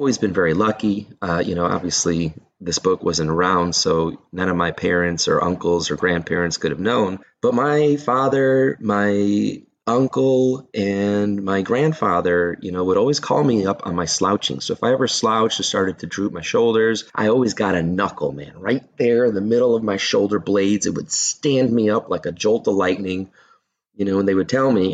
always been very lucky. Uh, you know, obviously this book wasn't around, so none of my parents or uncles or grandparents could have known. But my father, my uncle and my grandfather, you know, would always call me up on my slouching. So if I ever slouched or started to droop my shoulders, I always got a knuckle, man, right there in the middle of my shoulder blades. It would stand me up like a jolt of lightning, you know, and they would tell me,